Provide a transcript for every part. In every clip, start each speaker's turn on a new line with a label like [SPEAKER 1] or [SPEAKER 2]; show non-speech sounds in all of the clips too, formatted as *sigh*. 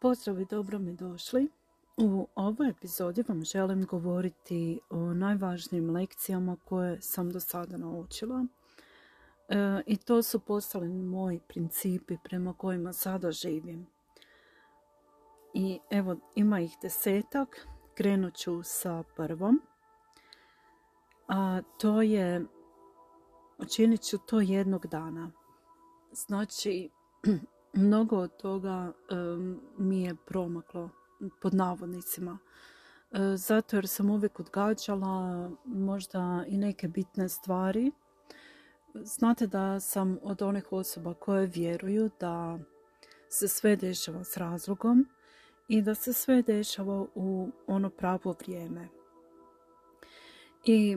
[SPEAKER 1] Pozdrav i dobro mi došli. U ovoj epizodi vam želim govoriti o najvažnijim lekcijama koje sam do sada naučila. E, I to su postali moji principi prema kojima sada živim. I evo, ima ih desetak. Krenut ću sa prvom. A to je, učinit ću to jednog dana. Znači, *clears throat* mnogo od toga mi je promaklo pod navodnicima. E, zato jer sam uvijek odgađala možda i neke bitne stvari. Znate da sam od onih osoba koje vjeruju da se sve dešava s razlogom i da se sve dešava u ono pravo vrijeme. I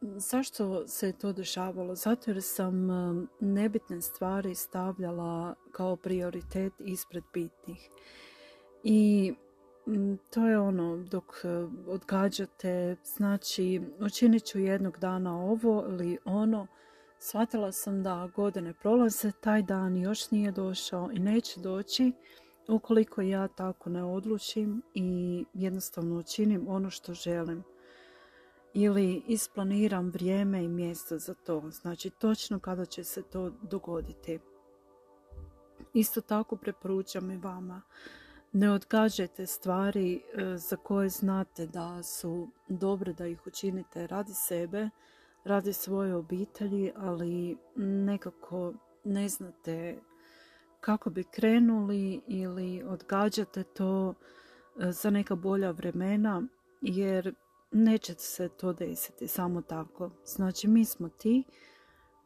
[SPEAKER 1] Zašto se to dešavalo? Zato jer sam um, nebitne stvari stavljala kao prioritet ispred bitnih. I mm, to je ono, dok uh, odgađate, znači učinit ću jednog dana ovo ili ono, shvatila sam da godine prolaze, taj dan još nije došao i neće doći ukoliko ja tako ne odlučim i jednostavno učinim ono što želim ili isplaniram vrijeme i mjesto za to, znači točno kada će se to dogoditi. Isto tako preporučam i vama, ne odgađajte stvari e, za koje znate da su dobre da ih učinite radi sebe, radi svoje obitelji, ali nekako ne znate kako bi krenuli ili odgađate to e, za neka bolja vremena jer neće se to desiti samo tako. Znači mi smo ti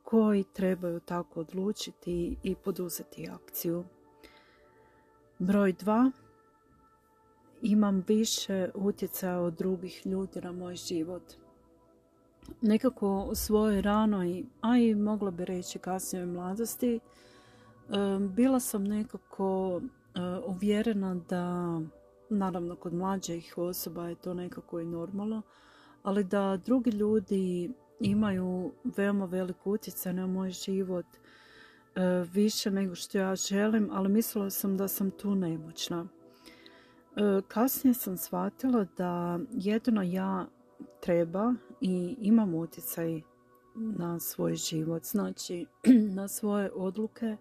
[SPEAKER 1] koji trebaju tako odlučiti i poduzeti akciju. Broj dva. Imam više utjecaja od drugih ljudi na moj život. Nekako u svojoj ranoj, a i mogla bi reći kasnijoj mladosti, bila sam nekako uvjerena da naravno kod mlađih osoba je to nekako i normalno, ali da drugi ljudi imaju veoma velik utjecaj na moj život e, više nego što ja želim, ali mislila sam da sam tu nemoćna. E, kasnije sam shvatila da jedino ja treba i imam utjecaj na svoj život, znači *clears throat* na svoje odluke,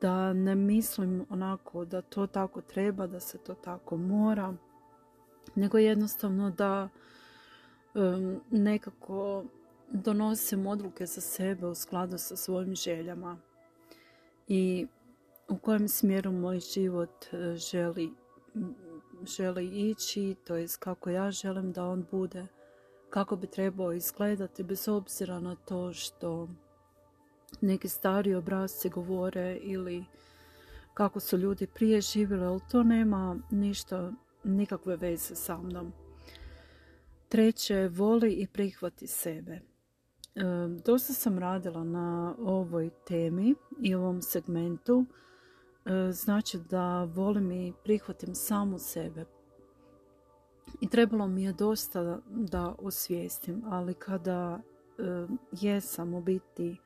[SPEAKER 1] da ne mislim onako da to tako treba, da se to tako mora, nego jednostavno da nekako donosim odluke za sebe u skladu sa svojim željama i u kojem smjeru moj život e, želi, želi ići, to jest kako ja želim da on bude, kako bi trebao izgledati bez obzira na to što neki stari obrazci govore ili kako su ljudi prije živjeli, ali to nema ništa, nikakve veze sa mnom. Treće, voli i prihvati sebe. E, dosta sam radila na ovoj temi i ovom segmentu. E, znači da volim i prihvatim samu sebe. I trebalo mi je dosta da osvijestim, ali kada e, jesam u biti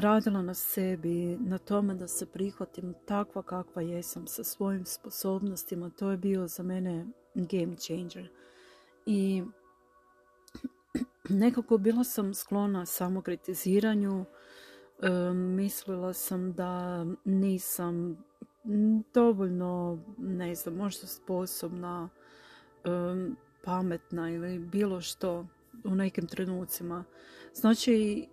[SPEAKER 1] radila na sebi, na tome da se prihvatim takva kakva jesam sa svojim sposobnostima, to je bio za mene game changer. I *clears throat* nekako bila sam sklona samokritiziranju, mislila sam da nisam dovoljno, ne znam, možda sposobna, pametna ili bilo što u nekim trenucima. Znači,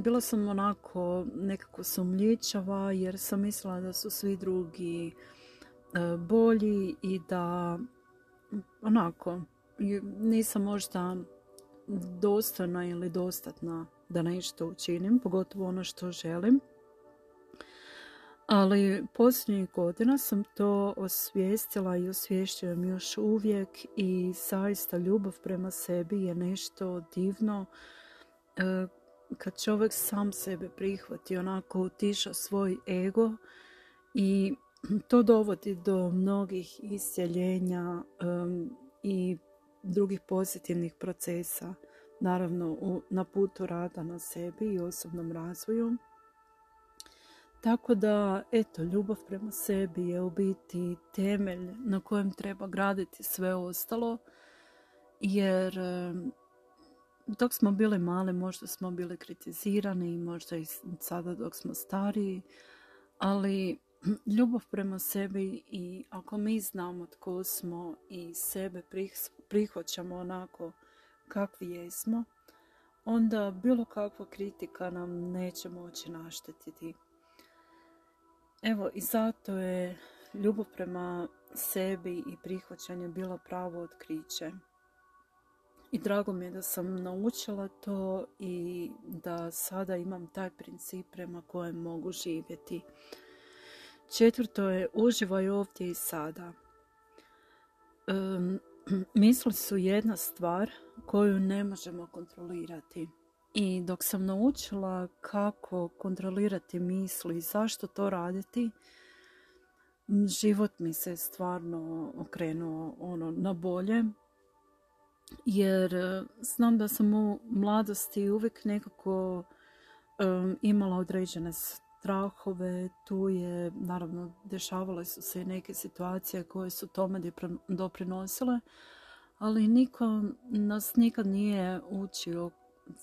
[SPEAKER 1] bila sam onako nekako sumljičava jer sam mislila da su svi drugi e, bolji i da onako nisam možda dostojna ili dostatna da nešto učinim, pogotovo ono što želim. Ali posljednjih godina sam to osvijestila i osvješćujem još uvijek i zaista ljubav prema sebi je nešto divno e, kad čovjek sam sebe prihvati, onako utiša svoj ego i to dovodi do mnogih isjeljenja i drugih pozitivnih procesa, naravno u, na putu rada na sebi i osobnom razvoju. tako da, eto, ljubav prema sebi je u biti temelj na kojem treba graditi sve ostalo, jer dok smo bili mali možda smo bili kritizirani, možda i sada dok smo stariji, ali *clears throat* ljubav prema sebi i ako mi znamo tko smo i sebe prihvaćamo onako kakvi jesmo, onda bilo kakva kritika nam neće moći naštetiti. Evo i zato je ljubav prema sebi i prihvaćanje bila pravo otkriće. I drago mi je da sam naučila to i da sada imam taj princip prema kojem mogu živjeti. Četvrto je uživaj ovdje i sada. Um, *clears throat* misli su jedna stvar koju ne možemo kontrolirati. I dok sam naučila kako kontrolirati misli i zašto to raditi, život mi se stvarno okrenuo ono na bolje. Jer e, znam da sam u mladosti uvijek nekako um, imala određene strahove, tu je, naravno, dešavale su se i neke situacije koje su tome doprinosile, ali niko nas nikad nije učio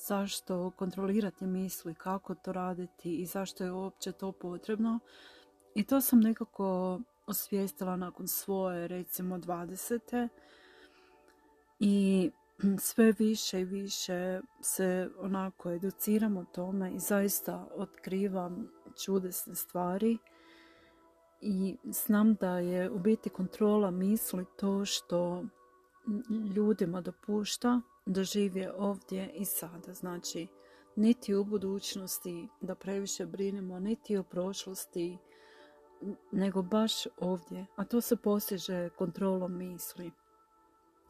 [SPEAKER 1] zašto kontrolirati misli, kako to raditi i zašto je uopće to potrebno. I to sam nekako osvijestila nakon svoje, recimo, 20. I sve više i više se onako educiram o tome i zaista otkrivam čudesne stvari i znam da je u biti kontrola misli to što ljudima dopušta da žive ovdje i sada. Znači, niti u budućnosti da previše brinemo, niti o prošlosti, nego baš ovdje. A to se postiže kontrolom misli.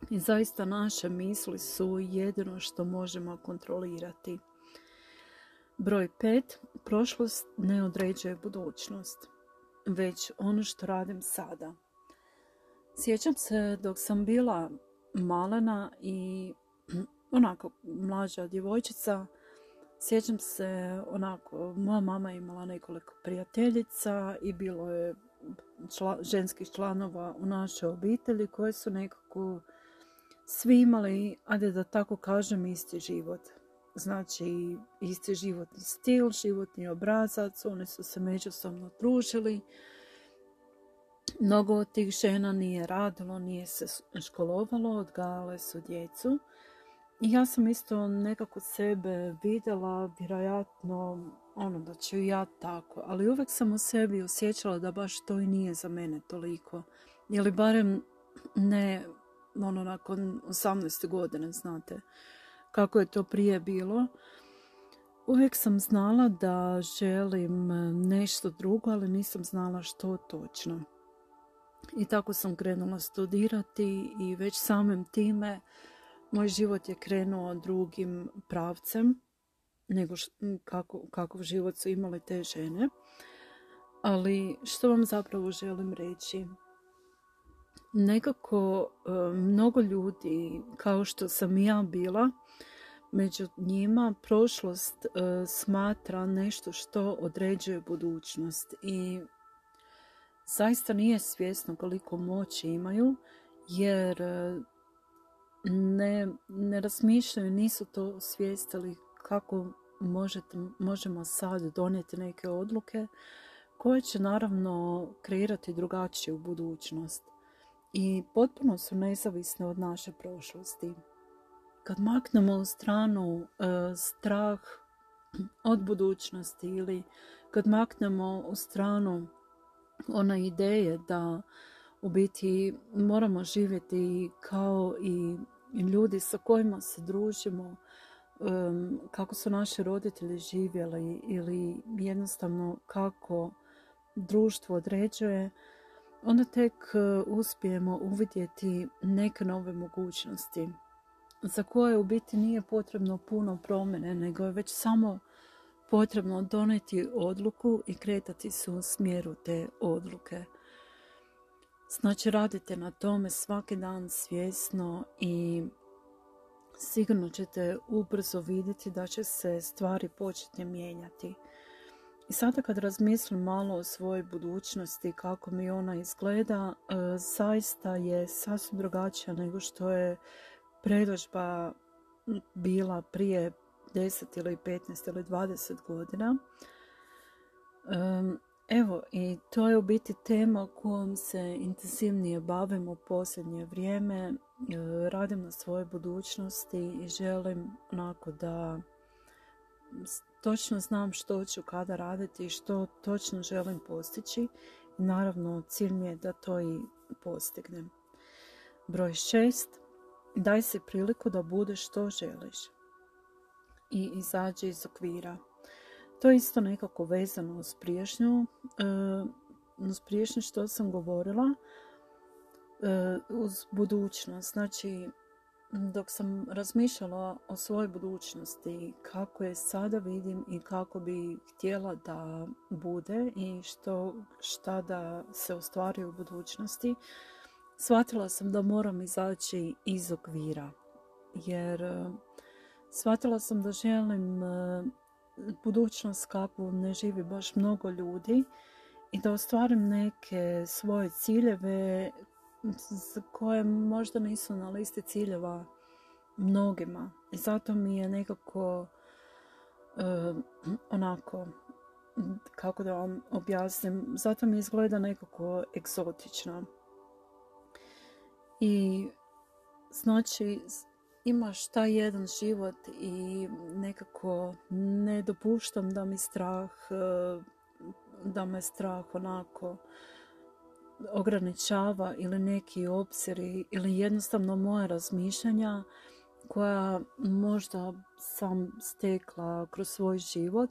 [SPEAKER 1] I zaista naše misli su jedino što možemo kontrolirati. Broj 5. Prošlost ne određuje budućnost, već ono što radim sada. Sjećam se dok sam bila malena i *clears throat* onako mlađa djevojčica, sjećam se onako, moja mama je imala nekoliko prijateljica i bilo je ženskih članova u našoj obitelji koje su nekako svi imali, ajde da tako kažem, isti život. Znači, isti životni stil, životni obrazac, one su se međusobno družili. Mnogo od tih žena nije radilo, nije se školovalo, odgajale su djecu. I ja sam isto nekako sebe vidjela, vjerojatno ono da ću ja tako, ali uvijek sam u sebi osjećala da baš to i nije za mene toliko. Ili barem ne ono nakon 18. godine, znate, kako je to prije bilo. Uvijek sam znala da želim nešto drugo, ali nisam znala što točno. I tako sam krenula studirati i već samim time moj život je krenuo drugim pravcem nego kako, kakav život su imale te žene. Ali što vam zapravo želim reći? Nekako e, mnogo ljudi kao što sam ja bila među njima prošlost e, smatra nešto što određuje budućnost. I zaista nije svjesno koliko moći imaju jer e, ne, ne razmišljaju, nisu to svijestili kako možete, možemo sad donijeti neke odluke koje će naravno kreirati drugačiju budućnost i potpuno su nezavisne od naše prošlosti. Kad maknemo u stranu e, strah od budućnosti ili kad maknemo u stranu one ideje da u biti moramo živjeti kao i ljudi sa kojima se družimo, kako su naši roditelji živjeli ili jednostavno kako društvo određuje, onda tek e, uspijemo uvidjeti neke nove mogućnosti za koje u biti nije potrebno puno promjene, nego je već samo potrebno doneti odluku i kretati se u smjeru te odluke. Znači radite na tome svaki dan svjesno i sigurno ćete ubrzo vidjeti da će se stvari početi mijenjati. Sada kad razmislim malo o svojoj budućnosti, kako mi ona izgleda, e, zaista je sasvim drugačija nego što je predožba bila prije 10 ili 15 ili 20 godina. Evo, i to je u biti tema kojom se intenzivnije bavim u posljednje vrijeme. E, radim na svojoj budućnosti i želim onako da točno znam što ću kada raditi i što točno želim postići. Naravno, cilj mi je da to i postignem. Broj šest. Daj se priliku da budeš što želiš. I izađi iz okvira. To je isto nekako vezano uz priješnju, e, uz priješnje što sam govorila, e, uz budućnost. Znači, dok sam razmišljala o svojoj budućnosti, kako je sada vidim i kako bi htjela da bude i što, šta da se ostvari u budućnosti, shvatila sam da moram izaći iz okvira. Jer e, shvatila sam da želim budućnost kapu ne živi baš mnogo ljudi i da ostvarim neke svoje ciljeve koje možda nisu na listi ciljeva mnogima. I zato mi je nekako uh, onako, kako da vam objasnim, zato mi izgleda nekako egzotično. I znači imaš taj jedan život i nekako ne dopuštam da mi strah, e, da me strah onako ograničava ili neki obziri ili jednostavno moje razmišljanja koja možda sam stekla kroz svoj život,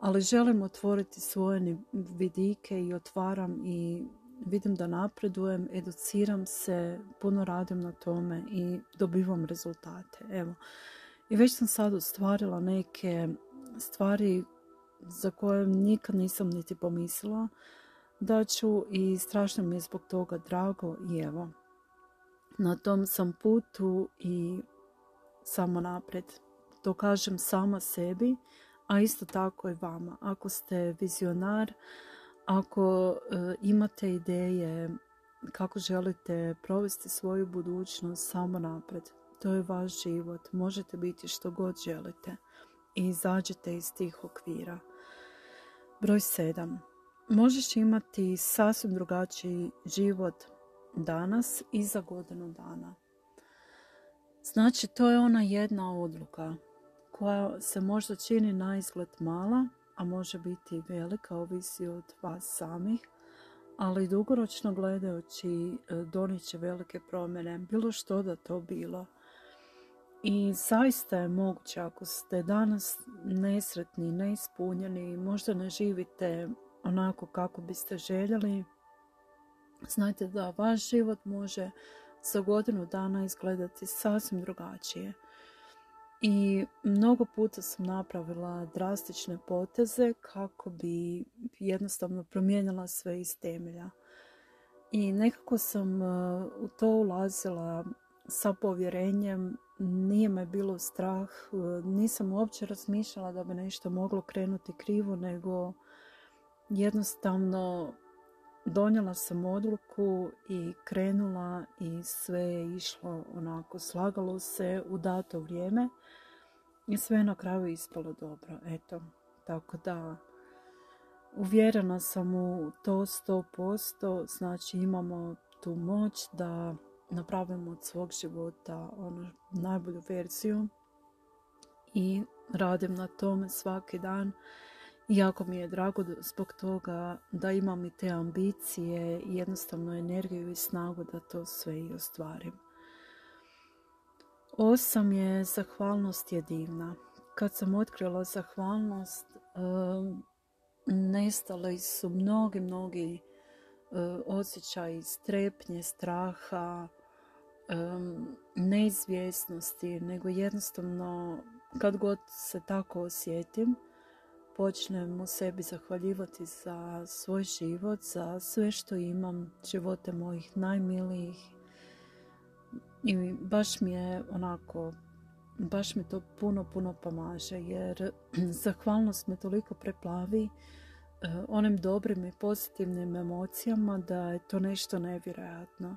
[SPEAKER 1] ali želim otvoriti svoje vidike i otvaram i vidim da napredujem, educiram se, puno radim na tome i dobivam rezultate. Evo. I već sam sad ostvarila neke stvari za koje nikad nisam niti pomislila da ću i strašno mi je zbog toga drago i evo. Na tom sam putu i samo napred. To kažem sama sebi, a isto tako i vama. Ako ste vizionar, ako e, imate ideje kako želite provesti svoju budućnost samo napred, to je vaš život, možete biti što god želite i izađite iz tih okvira. Broj 7. Možeš imati sasvim drugačiji život danas i za godinu dana. Znači, to je ona jedna odluka koja se možda čini na izgled mala, a može biti velika, ovisi od vas samih, ali dugoročno gledajući e, donijet će velike promjene, bilo što da to bilo. I zaista je moguće ako ste danas nesretni, neispunjeni, možda ne živite onako kako biste željeli, znajte da vaš život može za godinu dana izgledati sasvim drugačije. I mnogo puta sam napravila drastične poteze kako bi jednostavno promijenila sve iz temelja. I nekako sam uh, u to ulazila sa povjerenjem, nije me bilo strah, uh, nisam uopće razmišljala da bi nešto moglo krenuti krivo, nego jednostavno donijela sam odluku i krenula i sve je išlo onako, slagalo se u dato vrijeme i sve na kraju ispalo dobro. Eto, tako da uvjerena sam u to sto posto, znači imamo tu moć da napravimo od svog života ono, najbolju verziju i radim na tome svaki dan. Jako mi je drago zbog toga da imam i te ambicije jednostavno energiju i snagu da to sve i ostvarim. Osam je zahvalnost je divna. Kad sam otkrila zahvalnost, nestali su mnogi, mnogi osjećaji strepnje, straha, neizvjesnosti, nego jednostavno kad god se tako osjetim, počnem u sebi zahvaljivati za svoj život, za sve što imam, živote mojih najmilijih i baš mi je onako baš mi to puno, puno pomaže jer *clears throat* zahvalnost me toliko preplavi e, onim dobrim i pozitivnim emocijama da je to nešto nevjerojatno.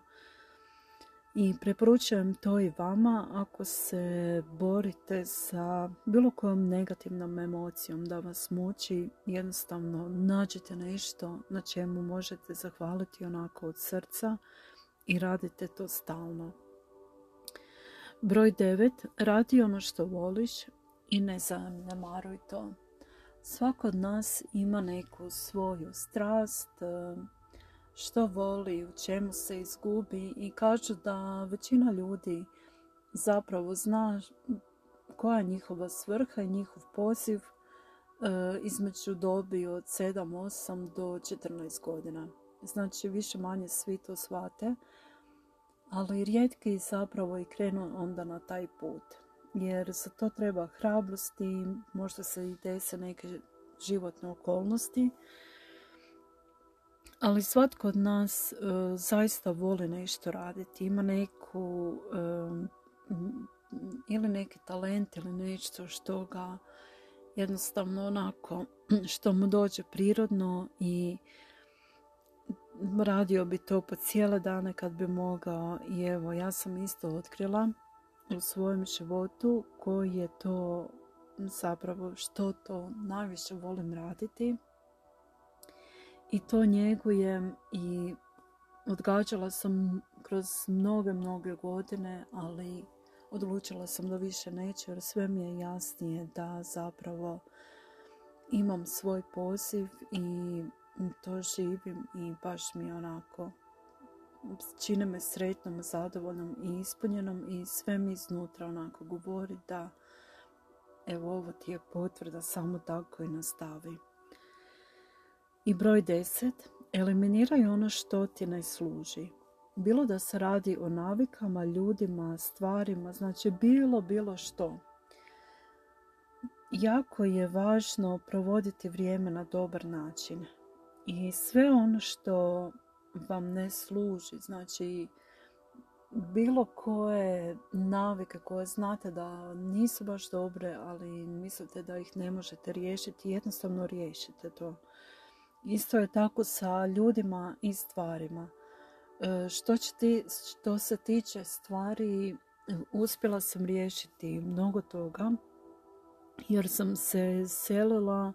[SPEAKER 1] I preporučujem to i vama ako se borite sa bilo kojom negativnom emocijom da vas muči, jednostavno nađite nešto na čemu možete zahvaliti onako od srca i radite to stalno. Broj 9. Radi ono što voliš i ne zanemaruj to. Svako od nas ima neku svoju strast, što voli, u čemu se izgubi i kažu da većina ljudi zapravo zna koja je njihova svrha i njihov poziv e, između dobi od 7, 8 do 14 godina. Znači više manje svi to shvate, ali rijetki zapravo i krenu onda na taj put. Jer za to treba hrabrosti, možda se i dese neke životne okolnosti, ali svatko od nas e, zaista voli nešto raditi, ima neku e, ili neki talent ili nešto što ga jednostavno onako što mu dođe prirodno i radio bi to po cijele dane kad bi mogao. I evo ja sam isto otkrila u svojem životu koji je to zapravo što to najviše volim raditi i to njegujem i odgađala sam kroz mnoge, mnoge godine, ali odlučila sam da više neću jer sve mi je jasnije da zapravo imam svoj poziv i to živim i baš mi onako čine me sretnom, zadovoljnom i ispunjenom i sve mi iznutra onako govori da evo ovo ti je potvrda samo tako i nastavi. I broj 10. Eliminiraj ono što ti ne služi. Bilo da se radi o navikama, ljudima, stvarima, znači bilo, bilo što. Jako je važno provoditi vrijeme na dobar način. I sve ono što vam ne služi, znači bilo koje navike koje znate da nisu baš dobre, ali mislite da ih ne možete riješiti, jednostavno riješite to. Isto je tako sa ljudima i stvarima. E, što, što se tiče stvari, uspjela sam riješiti mnogo toga jer sam se selila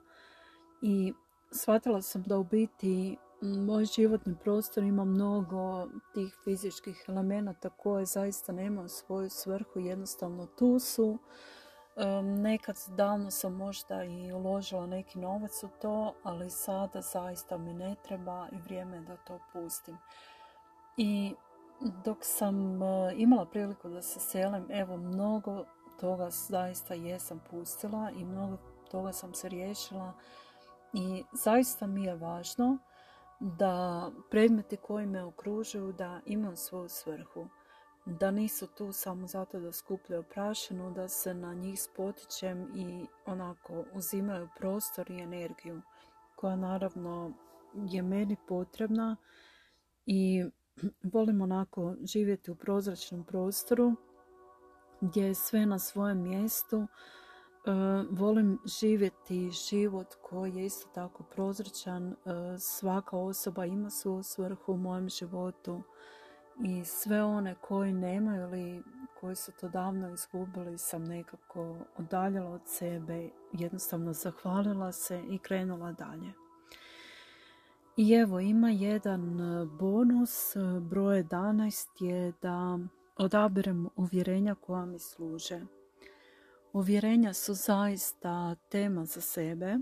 [SPEAKER 1] i shvatila sam da u biti moj životni prostor ima mnogo tih fizičkih elemenata koje zaista nemaju svoju svrhu, jednostavno tu su Nekad davno sam možda i uložila neki novac u to, ali sada zaista mi ne treba i vrijeme je da to pustim. I dok sam e, imala priliku da se selim, evo mnogo toga zaista jesam pustila i mnogo toga sam se riješila i zaista mi je važno da predmeti koji me okružuju da imam svoju svrhu da nisu tu samo zato da skupljaju prašinu, da se na njih spotičem i onako uzimaju prostor i energiju koja naravno je meni potrebna i *clears throat* volim onako živjeti u prozračnom prostoru gdje je sve na svojem mjestu. E, volim živjeti život koji je isto tako prozračan. E, svaka osoba ima svoju svrhu u mojem životu i sve one koji nemaju ili koji su to davno izgubili sam nekako odaljala od sebe, jednostavno zahvalila se i krenula dalje. I evo ima jedan bonus, broj 11 je da odabirem uvjerenja koja mi služe. Uvjerenja su zaista tema za sebe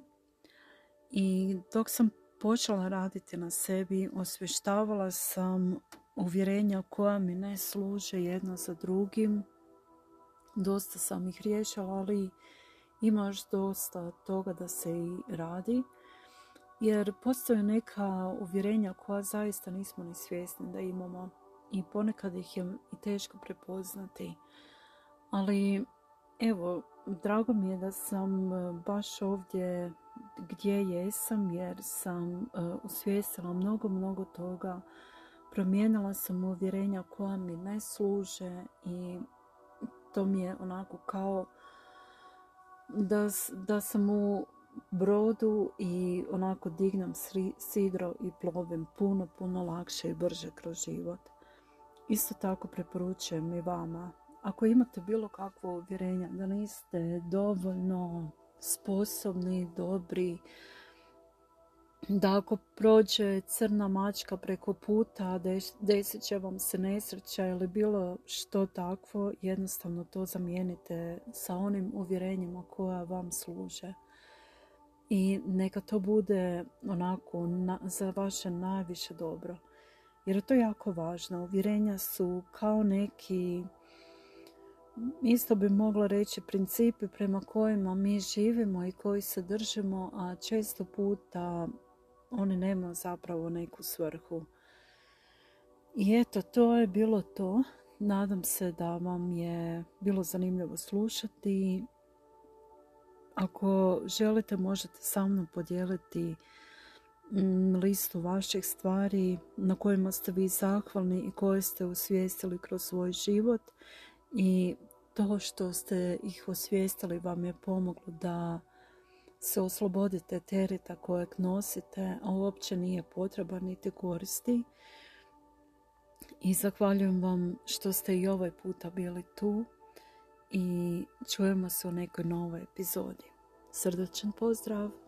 [SPEAKER 1] i dok sam počela raditi na sebi, osvještavala sam uvjerenja koja mi ne služe jedno za drugim. Dosta sam ih riješila, ali ima još dosta toga da se i radi. Jer postoje neka uvjerenja koja zaista nismo ni svjesni da imamo i ponekad ih je i teško prepoznati. Ali evo, drago mi je da sam e, baš ovdje gdje jesam jer sam e, usvijestila mnogo, mnogo toga Promijenila sam uvjerenja koja mi ne služe i to mi je onako kao da, da sam u brodu i onako dignem sidro i plovim puno, puno lakše i brže kroz život. Isto tako preporučujem i vama. Ako imate bilo kakvo uvjerenja da niste dovoljno sposobni, dobri, da ako prođe crna mačka preko puta, desit će vam se nesreća ili bilo što takvo, jednostavno to zamijenite sa onim uvjerenjima koja vam služe. I neka to bude onako za vaše najviše dobro. Jer je to jako važno. Uvjerenja su kao neki, isto bi mogla reći, principi prema kojima mi živimo i koji se držimo, a često puta oni nemaju zapravo neku svrhu. I eto, to je bilo to. Nadam se da vam je bilo zanimljivo slušati. Ako želite, možete sa mnom podijeliti mm, listu vaših stvari na kojima ste vi zahvalni i koje ste osvijestili kroz svoj život i to što ste ih osvijestili vam je pomoglo da se oslobodite tereta kojeg nosite, a uopće nije potreba niti koristi. I zahvaljujem vam što ste i ovaj puta bili tu i čujemo se u nekoj novoj epizodi. Srdačan pozdrav!